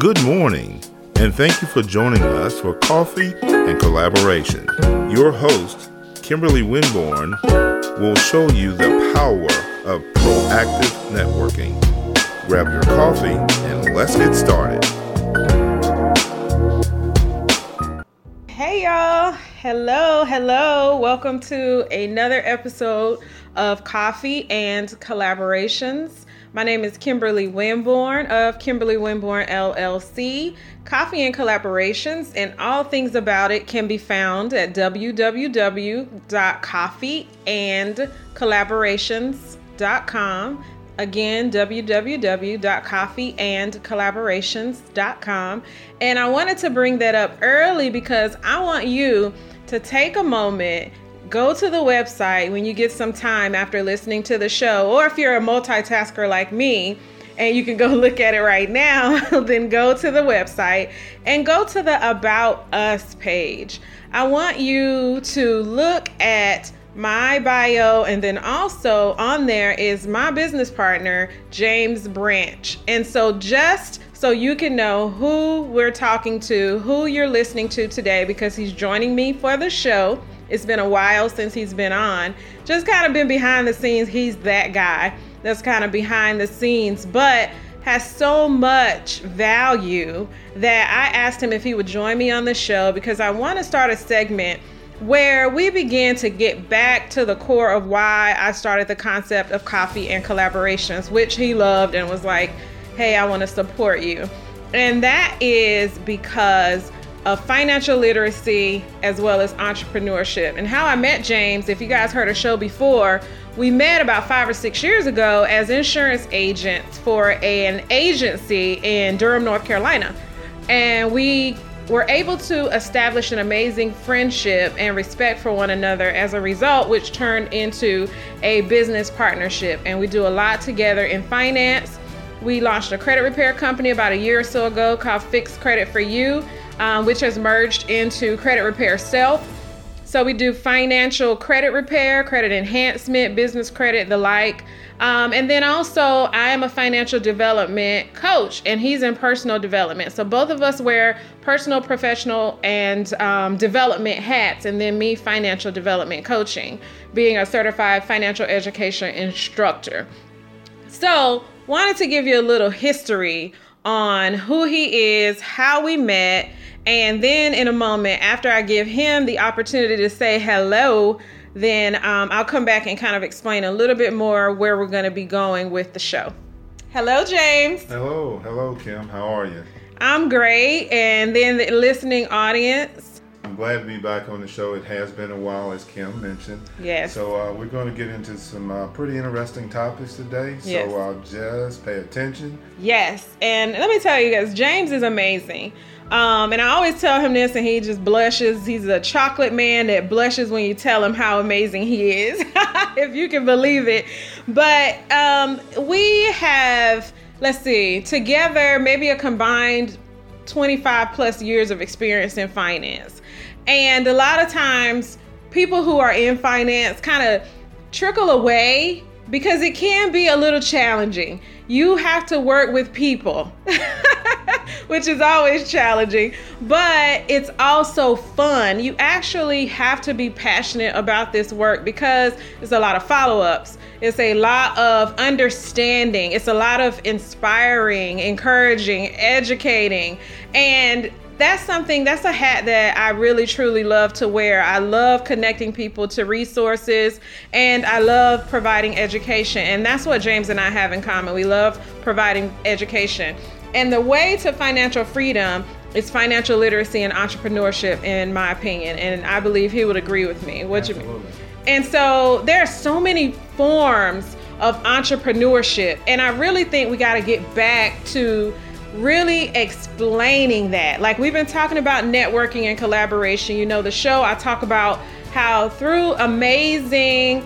Good morning, and thank you for joining us for Coffee and Collaboration. Your host, Kimberly Winborn, will show you the power of proactive networking. Grab your coffee and let's get started. Hey y'all. Hello, hello. Welcome to another episode of Coffee and Collaborations. My name is Kimberly Winborn of Kimberly Winborn LLC. Coffee and Collaborations and all things about it can be found at www.coffeeandcollaborations.com. Again, www.coffeeandcollaborations.com. And I wanted to bring that up early because I want you to take a moment go to the website when you get some time after listening to the show, or if you're a multitasker like me, and you can go look at it right now, then go to the website and go to the About Us page. I want you to look at my bio, and then also on there is my business partner, James Branch. And so, just so you can know who we're talking to, who you're listening to today, because he's joining me for the show. It's been a while since he's been on. Just kind of been behind the scenes. He's that guy that's kind of behind the scenes, but has so much value that I asked him if he would join me on the show because I want to start a segment where we begin to get back to the core of why I started the concept of coffee and collaborations, which he loved and was like, hey, I want to support you. And that is because of financial literacy as well as entrepreneurship. And how I met James, if you guys heard a show before, we met about five or six years ago as insurance agents for an agency in Durham, North Carolina. And we were able to establish an amazing friendship and respect for one another as a result, which turned into a business partnership. And we do a lot together in finance. We launched a credit repair company about a year or so ago called Fixed Credit for You um, which has merged into Credit Repair Self. So we do financial credit repair, credit enhancement, business credit, the like. Um, and then also, I am a financial development coach, and he's in personal development. So both of us wear personal, professional, and um, development hats, and then me, financial development coaching, being a certified financial education instructor. So, wanted to give you a little history on who he is, how we met, and then in a moment, after I give him the opportunity to say hello, then um, I'll come back and kind of explain a little bit more where we're going to be going with the show. Hello, James. Hello, hello, Kim. How are you? I'm great. And then the listening audience. Glad to be back on the show. It has been a while, as Kim mentioned. Yes. So uh, we're going to get into some uh, pretty interesting topics today. So yes. uh, just pay attention. Yes. And let me tell you guys, James is amazing. Um, and I always tell him this, and he just blushes. He's a chocolate man that blushes when you tell him how amazing he is, if you can believe it. But um, we have, let's see, together maybe a combined 25 plus years of experience in finance. And a lot of times, people who are in finance kind of trickle away because it can be a little challenging. You have to work with people. which is always challenging, but it's also fun. You actually have to be passionate about this work because it's a lot of follow ups. It's a lot of understanding. It's a lot of inspiring, encouraging, educating. And that's something that's a hat that I really truly love to wear. I love connecting people to resources and I love providing education. And that's what James and I have in common. We love providing education. And the way to financial freedom is financial literacy and entrepreneurship, in my opinion. And I believe he would agree with me. What you mean? And so there are so many forms of entrepreneurship. And I really think we got to get back to really explaining that. Like we've been talking about networking and collaboration. You know, the show I talk about how through amazing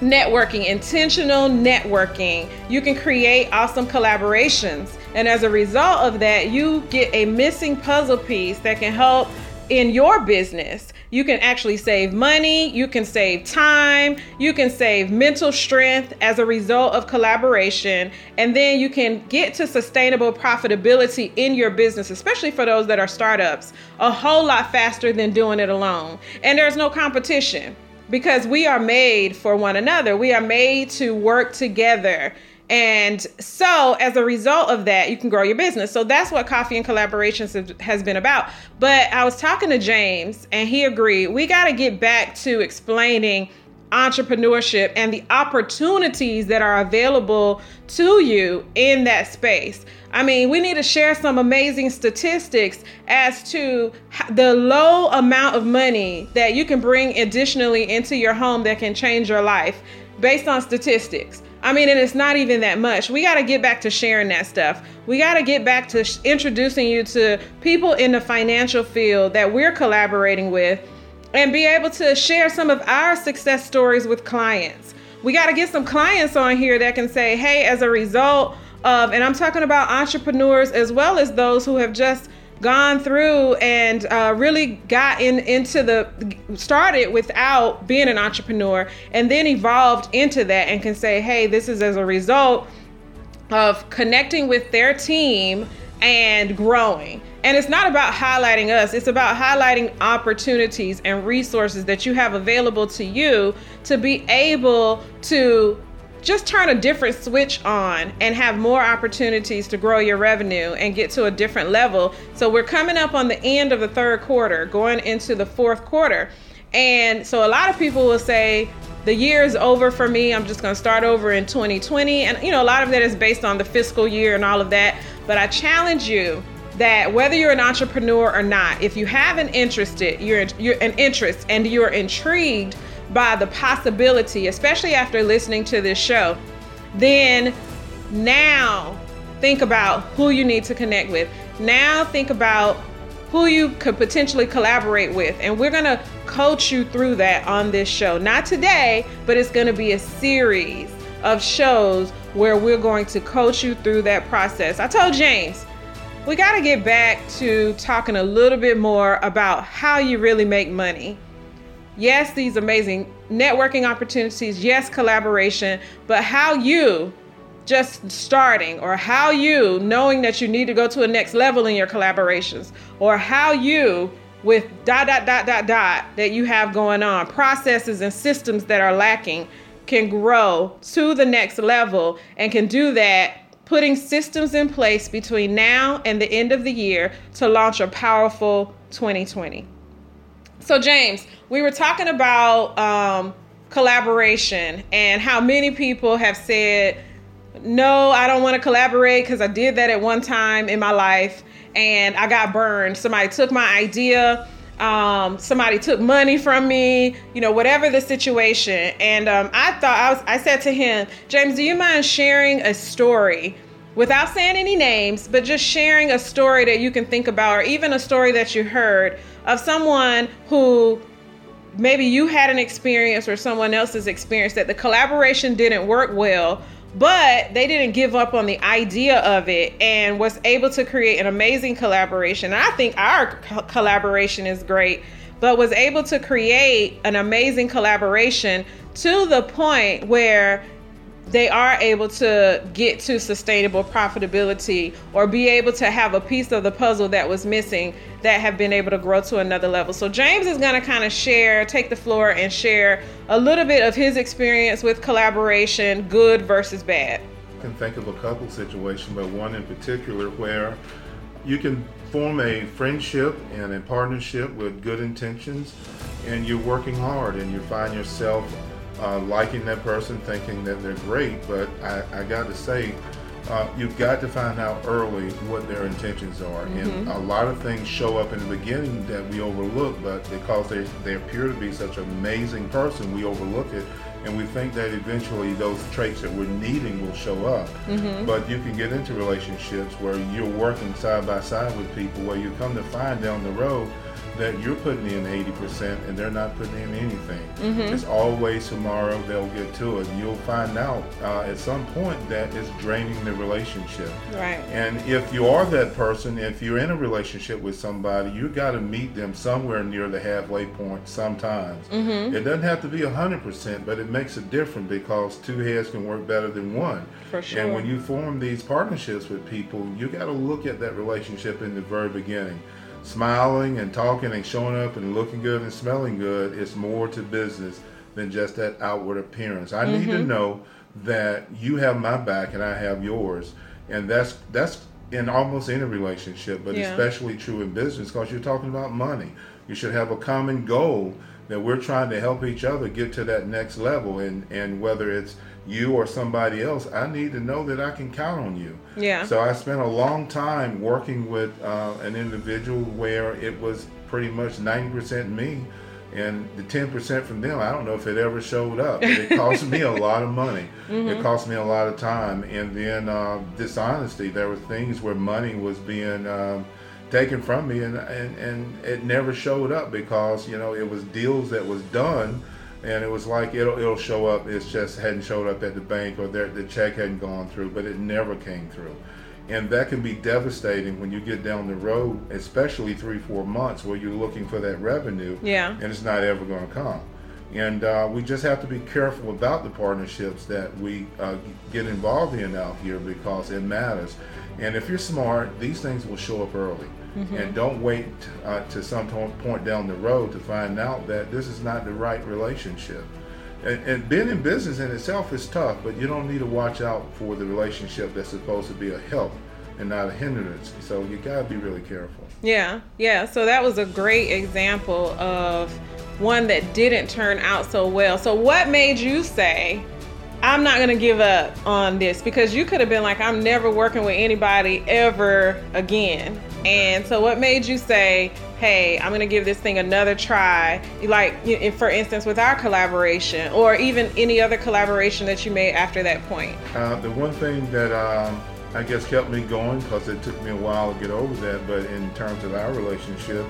networking, intentional networking, you can create awesome collaborations. And as a result of that, you get a missing puzzle piece that can help in your business. You can actually save money, you can save time, you can save mental strength as a result of collaboration, and then you can get to sustainable profitability in your business, especially for those that are startups, a whole lot faster than doing it alone. And there's no competition because we are made for one another. We are made to work together and so, as a result of that, you can grow your business. So, that's what Coffee and Collaborations has been about. But I was talking to James, and he agreed we got to get back to explaining entrepreneurship and the opportunities that are available to you in that space. I mean, we need to share some amazing statistics as to the low amount of money that you can bring additionally into your home that can change your life based on statistics. I mean, and it's not even that much. We got to get back to sharing that stuff. We got to get back to sh- introducing you to people in the financial field that we're collaborating with and be able to share some of our success stories with clients. We got to get some clients on here that can say, hey, as a result of, and I'm talking about entrepreneurs as well as those who have just gone through and uh, really got in into the started without being an entrepreneur and then evolved into that and can say hey this is as a result of connecting with their team and growing. And it's not about highlighting us. It's about highlighting opportunities and resources that you have available to you to be able to just turn a different switch on and have more opportunities to grow your revenue and get to a different level. So we're coming up on the end of the third quarter, going into the fourth quarter. And so a lot of people will say, the year is over for me. I'm just going to start over in 2020. And, you know, a lot of that is based on the fiscal year and all of that. But I challenge you that whether you're an entrepreneur or not, if you have an interest, you're, you're an interest and you're intrigued by the possibility, especially after listening to this show, then now think about who you need to connect with. Now think about who you could potentially collaborate with. And we're going to coach you through that on this show. Not today, but it's going to be a series of shows where we're going to coach you through that process. I told James, we got to get back to talking a little bit more about how you really make money yes, these amazing networking opportunities, yes, collaboration, but how you just starting or how you knowing that you need to go to a next level in your collaborations or how you with dot dot dot dot dot that you have going on processes and systems that are lacking can grow to the next level and can do that putting systems in place between now and the end of the year to launch a powerful 2020 so, James, we were talking about um, collaboration and how many people have said, no, I don't want to collaborate because I did that at one time in my life and I got burned. Somebody took my idea. Um, somebody took money from me, you know, whatever the situation. And um, I thought I was, I said to him, James, do you mind sharing a story without saying any names, but just sharing a story that you can think about, or even a story that you heard of someone who maybe you had an experience or someone else's experience that the collaboration didn't work well, but they didn't give up on the idea of it and was able to create an amazing collaboration. I think our co- collaboration is great, but was able to create an amazing collaboration to the point where they are able to get to sustainable profitability or be able to have a piece of the puzzle that was missing that have been able to grow to another level. So James is going to kind of share, take the floor and share a little bit of his experience with collaboration, good versus bad. I can think of a couple situations, but one in particular where you can form a friendship and a partnership with good intentions and you're working hard and you find yourself uh, liking that person, thinking that they're great. But I, I got to say, uh, you've got to find out early what their intentions are. Mm-hmm. And a lot of things show up in the beginning that we overlook, but because they, they appear to be such an amazing person, we overlook it. And we think that eventually those traits that we're needing will show up. Mm-hmm. But you can get into relationships where you're working side by side with people where you come to find down the road that you're putting in 80% and they're not putting in anything. Mm-hmm. It's always tomorrow they'll get to it. You'll find out uh, at some point that it's draining the relationship. Right. And if you are that person, if you're in a relationship with somebody, you got to meet them somewhere near the halfway point sometimes. Mm-hmm. It doesn't have to be 100%, but it makes a difference because two heads can work better than one. For sure. And when you form these partnerships with people, you got to look at that relationship in the very beginning smiling and talking and showing up and looking good and smelling good is more to business than just that outward appearance. I mm-hmm. need to mm-hmm. know that you have my back and I have yours, and that's that's in almost any relationship, but yeah. especially true in business because you're talking about money. You should have a common goal that we're trying to help each other get to that next level, and and whether it's you or somebody else, I need to know that I can count on you. Yeah. So I spent a long time working with uh, an individual where it was pretty much 90% me and the 10% from them, I don't know if it ever showed up. It cost me a lot of money. Mm-hmm. It cost me a lot of time. And then uh, dishonesty. There were things where money was being um, taken from me and, and, and it never showed up because, you know, it was deals that was done – and it was like it'll it'll show up. It just hadn't showed up at the bank or the check hadn't gone through, but it never came through, and that can be devastating when you get down the road, especially three four months where you're looking for that revenue. Yeah. And it's not ever going to come. And uh, we just have to be careful about the partnerships that we uh, get involved in out here because it matters. And if you're smart, these things will show up early. Mm-hmm. And don't wait uh, to some point down the road to find out that this is not the right relationship. And, and being in business in itself is tough, but you don't need to watch out for the relationship that's supposed to be a help and not a hindrance. So you got to be really careful. Yeah, yeah. So that was a great example of one that didn't turn out so well. So, what made you say, I'm not to give up on this? Because you could have been like, I'm never working with anybody ever again. And so, what made you say, hey, I'm to give this thing another try? Like, for instance, with our collaboration, or even any other collaboration that you made after that point? Uh, the one thing that um, I guess kept me going, because it took me a while to get over that, but in terms of our relationship,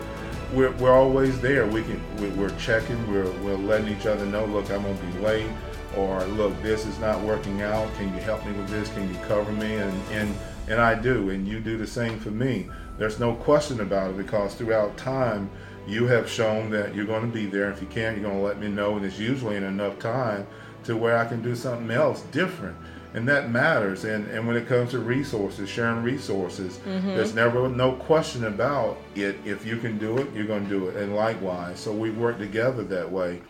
we're, we're always there. We can we're checking. We're we're letting each other know. Look, I'm gonna be late, or look, this is not working out. Can you help me with this? Can you cover me? And and and I do, and you do the same for me. There's no question about it because throughout time, you have shown that you're going to be there. If you can't, you're going to let me know, and it's usually in enough time to where I can do something else different. And that matters. And, and when it comes to resources, sharing resources, mm-hmm. there's never no question about it. If you can do it, you're going to do it. And likewise. So we work together that way.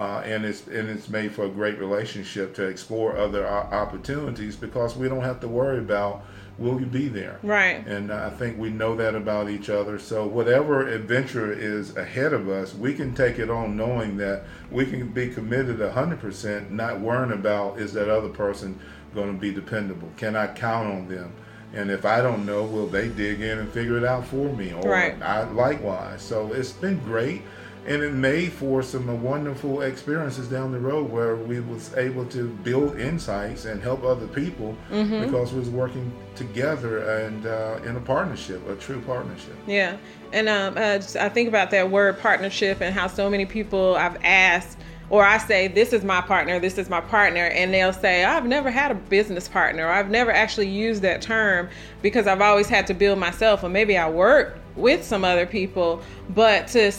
Uh, and it's and it's made for a great relationship to explore other opportunities because we don't have to worry about will you be there? Right. And I think we know that about each other. So whatever adventure is ahead of us, we can take it on knowing that we can be committed 100%, not worrying about is that other person going to be dependable? Can I count on them? And if I don't know, will they dig in and figure it out for me? Or right. I likewise. So it's been great and it made for some wonderful experiences down the road where we was able to build insights and help other people mm-hmm. because we was working together and uh, in a partnership, a true partnership. Yeah, and um, uh, I think about that word partnership and how so many people I've asked. Or I say, this is my partner, this is my partner, and they'll say, I've never had a business partner, or I've never actually used that term because I've always had to build myself, or maybe I work with some other people, but to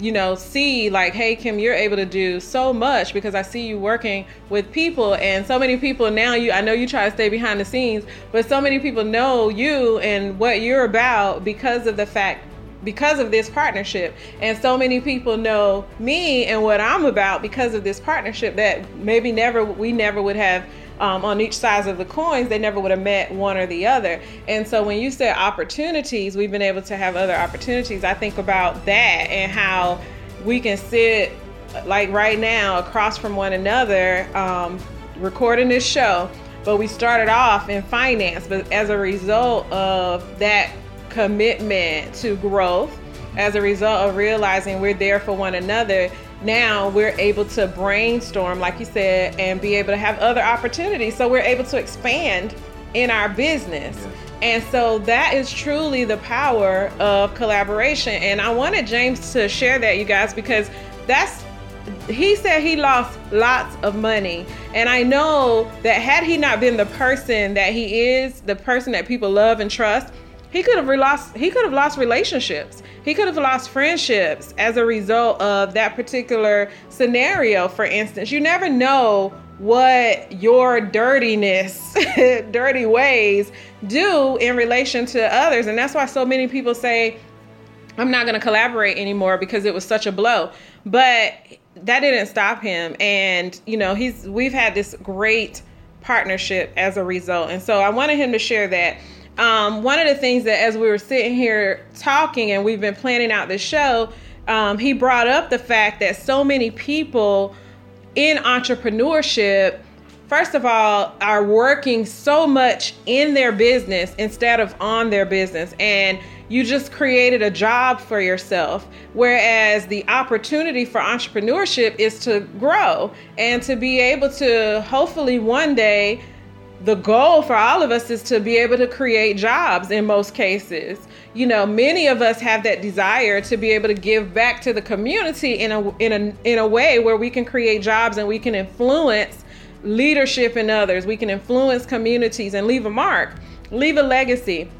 you know, see like, hey, Kim, you're able to do so much because I see you working with people and so many people now you, I know you try to stay behind the scenes, but so many people know you and what you're about because of the fact because of this partnership. And so many people know me and what I'm about because of this partnership that maybe never we never would have um, on each sides of the coins, they never would have met one or the other. And so when you say opportunities, we've been able to have other opportunities. I think about that and how we can sit like right now across from one another um, recording this show. But we started off in finance, but as a result of that commitment to growth, as a result of realizing we're there for one another, now we're able to brainstorm, like you said, and be able to have other opportunities. So we're able to expand in our business. And so that is truly the power of collaboration. And I wanted James to share that, you guys, because that's he said he lost lots of money. And I know that had he not been the person that he is, the person that people love and trust, he could have lost he could have lost relationships. He could have lost friendships as a result of that particular scenario, for instance. You never know what your dirtiness, dirty ways do in relation to others. And that's why so many people say, I'm not going to collaborate anymore because it was such a blow. But that didn't stop him. And, you know, he's we've had this great partnership as a result. And so I wanted him to share that. Um, one of the things that as we were sitting here talking and we've been planning out the show, um, he brought up the fact that so many people in entrepreneurship, first of all, are working so much in their business instead of on their business. And you just created a job for yourself. Whereas the opportunity for entrepreneurship is to grow and to be able to hopefully one day the goal for all of us is to be able to create jobs in most cases. You know, many of us have that desire to be able to give back to the community in a in a in a way where we can create jobs and we can influence leadership in others. We can influence communities and leave a mark, leave a legacy.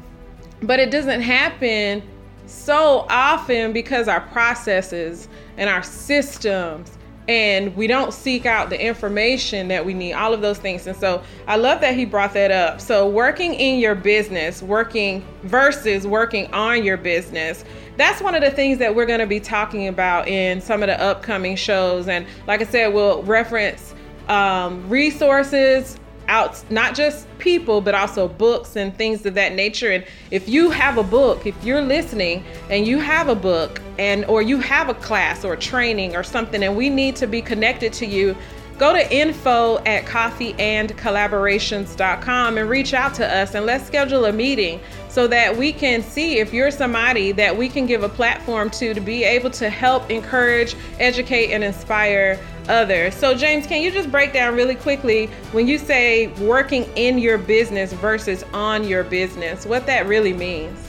But it doesn't happen so often because our processes and our systems and we don't seek out the information that we need, all of those things. And so I love that he brought that up. So, working in your business, working versus working on your business, that's one of the things that we're going to be talking about in some of the upcoming shows. And like I said, we'll reference um, resources, out not just people but also books and things of that nature. And if you have a book if you're listening and you have a book and or you have a class or training or something and we need to be connected to you go to info at coffeeandcollaborations.com and reach out to us and let's schedule a meeting so that we can see if you're somebody that we can give a platform to to be able to help encourage educate and inspire others. So, James, can you just break down really quickly when you say working in your business versus on your business, what that really means?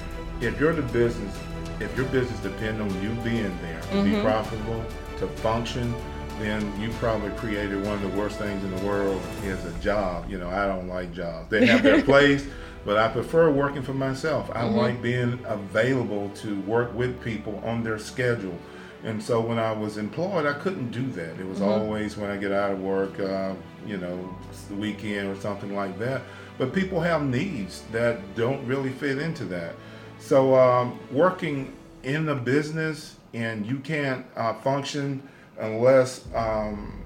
If you're the business, if your business depends on you being there to mm-hmm. be profitable, to function, then you probably created one of the worst things in the world is a job. You know, I don't like jobs. They have their place, but I prefer working for myself. I mm-hmm. like being available to work with people on their schedule and so when I was employed, I couldn't do that. It was mm-hmm. always when I get out of work, uh, you know, the weekend or something like that. But people have needs that don't really fit into that. So um, working in a business and you can't uh, function unless um,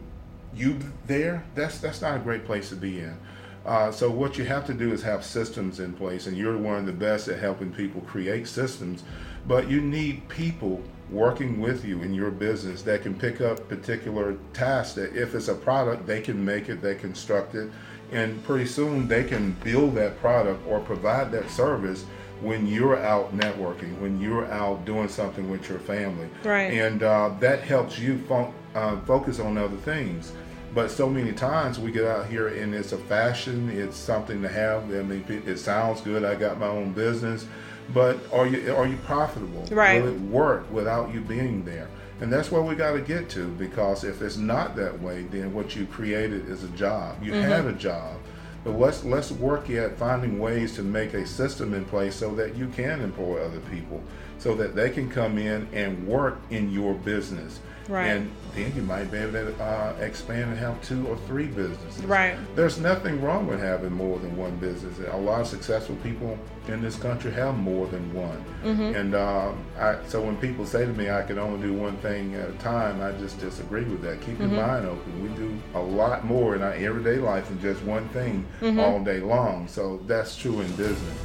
you there, that's that's not a great place to be in. Uh, so what you have to do is have systems in place, and you're one of the best at helping people create systems. But you need people working with you in your business that can pick up particular tasks that if it's a product they can make it they construct it and pretty soon they can build that product or provide that service when you're out networking when you're out doing something with your family. Right. And uh, that helps you fo- uh, focus on other things. But so many times we get out here and it's a fashion it's something to have. I mean it sounds good. I got my own business but are you are you profitable? Right. Will it work without you being there? And that's where we got to get to because if it's not that way, then what you created is a job. You mm-hmm. had a job. But let's let's work at finding ways to make a system in place so that you can employ other people, so that they can come in and work in your business. Right. And then you might be able to uh, expand and have two or three businesses. Right. There's nothing wrong with having more than one business. A lot of successful people in this country have more than one. Mm-hmm. And uh, I, so when people say to me, I can only do one thing at a time, I just disagree with that. Keep mm-hmm. your mind open. We do a lot more in our everyday life than just one thing mm-hmm. all day long. So that's true in business.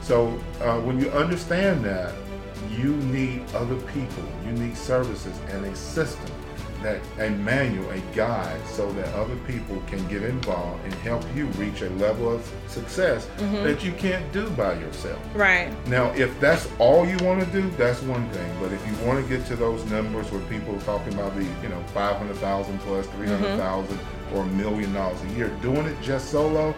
So uh, when you understand that, you need other people, you need services and a system that a manual, a guide, so that other people can get involved and help you reach a level of success mm-hmm. that you can't do by yourself. Right. Now, if that's all you want to do, that's one thing. But if you want to get to those numbers where people are talking about the, you know, 500,000 plus 300,000 mm-hmm. or a million dollars a year, doing it just solo,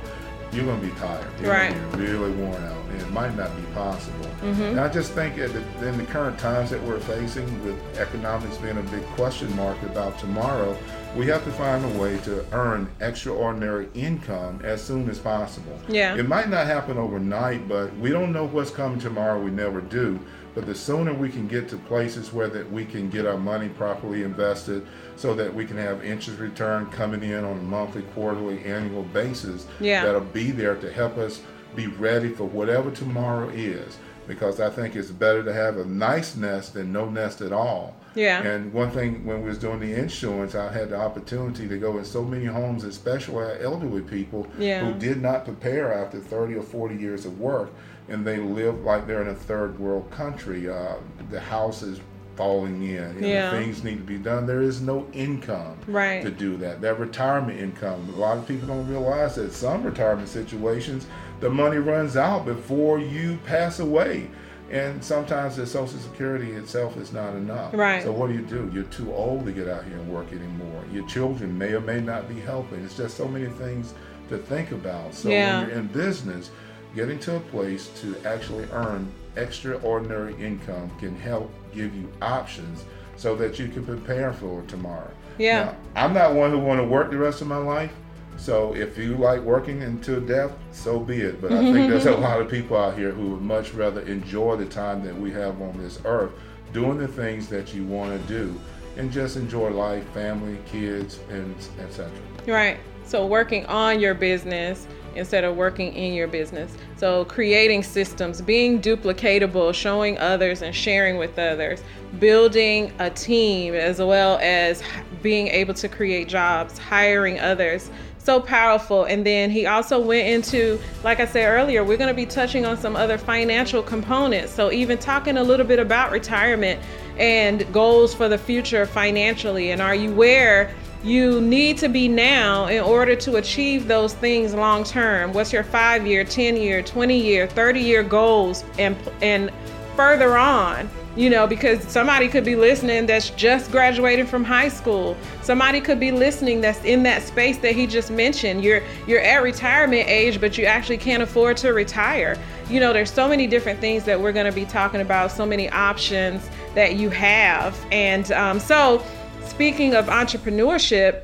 you're going to be tired. You're right. be really worn out, and it might not be possible. Mm-hmm. And I just think that in the current times that we're facing, with economics being a big question mark about tomorrow, we have to find a way to earn extraordinary income as soon as possible. Yeah. It might not happen overnight, but we don't know what's coming tomorrow. We never do. But the sooner we can get to places where that we can get our money properly invested, so that we can have interest return coming in on a monthly, quarterly, annual basis, yeah. that'll be there to help us be ready for whatever tomorrow is. Because I think it's better to have a nice nest than no nest at all. Yeah. And one thing when we was doing the insurance, I had the opportunity to go in so many homes, especially elderly people yeah. who did not prepare after 30 or 40 years of work, and they live like they're in a third world country. Uh, the house is falling in. Yeah. Things need to be done. There is no income right. to do that. That retirement income. A lot of people don't realize that some retirement situations, the money runs out before you pass away. And sometimes the Social Security itself is not enough. Right. So what do you do? You're too old to get out here and work anymore. Your children may or may not be helping. It's just so many things to think about. So yeah. when you're in business, getting to a place to actually earn extraordinary income can help give you options so that you can prepare for tomorrow. Yeah. Now, I'm not one who want to work the rest of my life. So if you like working until death, so be it. But I think there's a lot of people out here who would much rather enjoy the time that we have on this earth, doing the things that you want to do, and just enjoy life, family, kids, and etc. Right. So working on your business instead of working in your business. So creating systems, being duplicatable, showing others and sharing with others, building a team as well as being able to create jobs, hiring others. So powerful. And then he also went into, like I said earlier, we're going to be touching on some other financial components. So even talking a little bit about retirement and goals for the future financially. And are you where you need to be now in order to achieve those things long term? What's your 5 year, 10 year, 20 year, 30 year goals and and further on? You know, because somebody could be listening that's just graduated from high school. Somebody could be listening that's in that space that he just mentioned. You're you're at retirement age, but you actually can't afford to retire. You know, there's so many different things that we're going to be talking about, so many options that you have, and um, so speaking of entrepreneurship,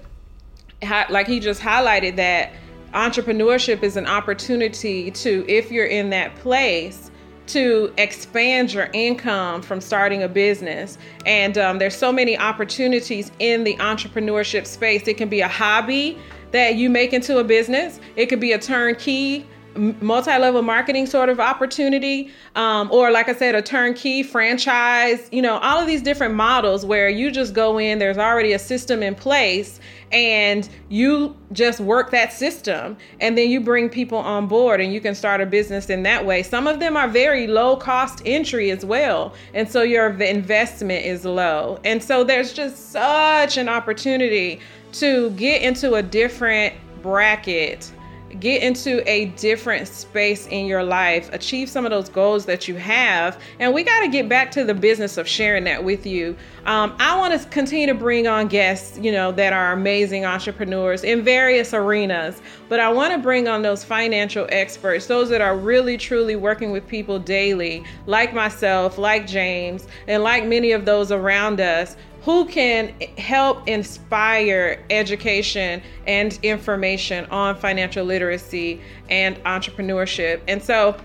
like he just highlighted that entrepreneurship is an opportunity to, if you're in that place, to expand your income from starting a business. And um, there's so many opportunities in the entrepreneurship space. It can be a hobby that you make into a business. It could be a turnkey multi-level marketing sort of opportunity um, or like i said a turnkey franchise you know all of these different models where you just go in there's already a system in place and you just work that system and then you bring people on board and you can start a business in that way. Some of them are very low cost entry as well and so your investment is low. And so there's just such an opportunity to get into a different bracket get into a different space in your life, achieve some of those goals that you have. And we got to get back to the business of sharing that with you. Um, I want to continue to bring on guests, you know, that are amazing entrepreneurs in various arenas, but I want to bring on those financial experts, those that are really truly working with people daily, like myself, like James, and like many of those around us who can help inspire education and information on financial literacy and entrepreneurship. And so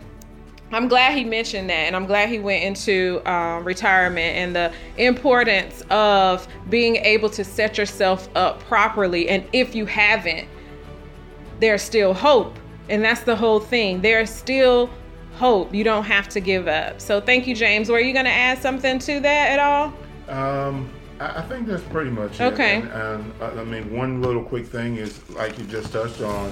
I'm glad he mentioned that, and I'm glad he went into um, retirement and the importance of being able to set yourself up properly. And if you haven't, there's still hope. And that's the whole thing. There's still hope. You don't have to give up. So thank you, James. Were you going to add something to that at all? Um, I think that's pretty much it. Okay. And, and uh, I mean, one little quick thing is, like you just touched on,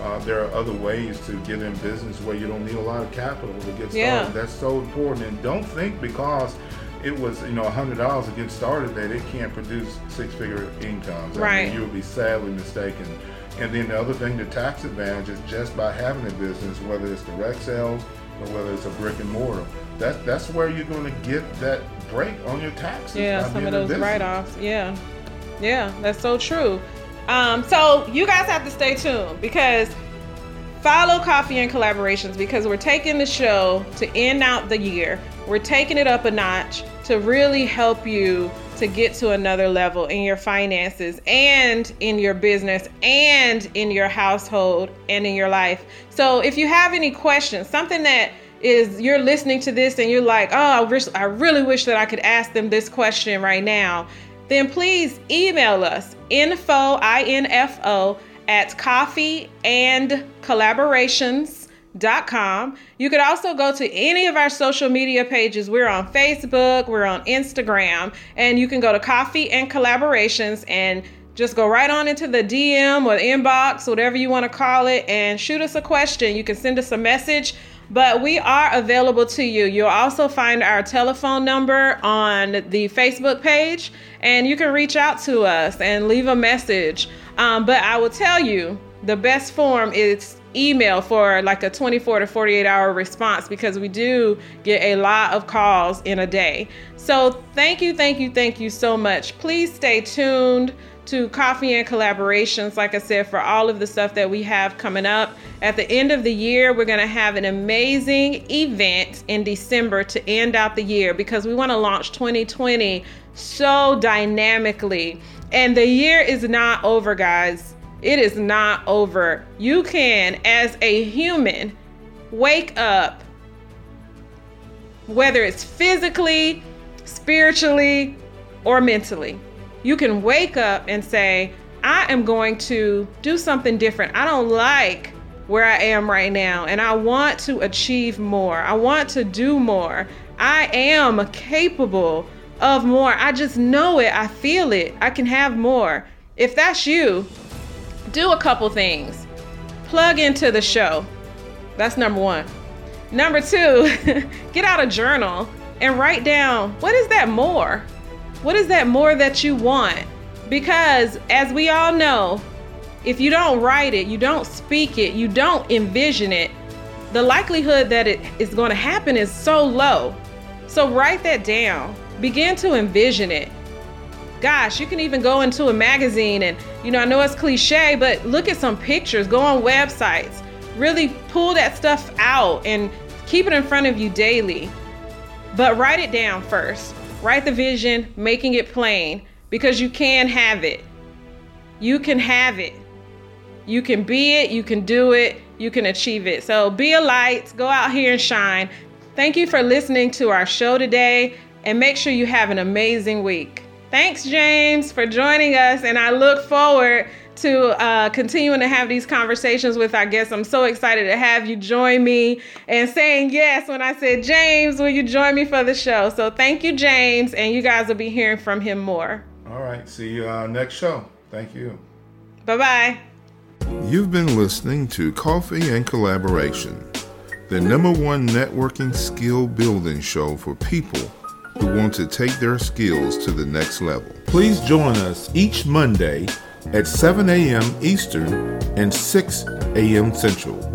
uh, there are other ways to get in business where you don't need a lot of capital to get started. Yeah. That's so important. And don't think because it was you know hundred dollars to get started that it can't produce six-figure incomes. I Right. mean, you would be sadly mistaken. And then the other thing, the tax advantage is just by having a business, whether it's direct sales or whether it's a brick and mortar. That that's where you're going to get that break on your taxes. Yeah, some of those write-offs. Yeah, yeah, that's so true. Um, so you guys have to stay tuned because follow Coffee and Collaborations because we're taking the show to end out the year. We're taking it up a notch to really help you to get to another level in your finances and in your business and in your household and in your life. So if you have any questions, something that is you're listening to this and you're like, oh, I, wish, I really wish that I could ask them this question right now, then please email us info, I-N-F-O, at coffee and collaborations.com. You could also go to any of our social media pages. We're on Facebook, we're on Instagram, and you can go to coffee and collaborations and just go right on into the DM or inbox, whatever you want to call it, and shoot us a question. You can send us a message but we are available to you. You'll also find our telephone number on the Facebook page, and you can reach out to us and leave a message. Um, but I will tell you the best form is email for like a 24 to 48 hour response because we do get a lot of calls in a day. So thank you, thank you, thank you so much. Please stay tuned to coffee and collaborations, like I said, for all of the stuff that we have coming up. At the end of the year, we're going to have an amazing event in December to end out the year because we want to launch 2020 so dynamically. And the year is not over, guys. It is not over. You can, as a human, wake up, whether it's physically, spiritually, or mentally you can wake up and say, I am going to do something different. I don't like where I am right now, and I want to achieve more. I want to do more. I am capable of more. I just know it. I feel it. I can have more. If that's you, do a couple things. Plug into the show. That's number one. Number two, get out a journal and write down what is that more? What is that more that you want? Because as we all know, if you don't write it, you don't speak it, you don't envision it, the likelihood that it is going to happen is so low. So write that down. Begin to envision it. Gosh, you can even go into a magazine and, you know, I know it's cliche, but look at some pictures, go on websites, really pull that stuff out and keep it in front of you daily. But write it down first. Write the vision, making it plain because you can have it. You can have it. You can be it, you can do it, you can achieve it. So be a light, go out here and shine. Thank you for listening to our show today and make sure you have an amazing week. Thanks, James, for joining us, and I look forward to uh, continuing to have these conversations with our guests. I'm so excited to have you join me and saying yes when I said, James, will you join me for the show? So thank you, James, and you guys will be hearing from him more. All right. See you uh, next show. Thank you. Bye bye. You've been listening to Coffee and Collaboration, the number one networking skill building show for people who want to take their skills to the next level. Please join us each Monday at 7 a.m. Eastern and 6 a.m. Central.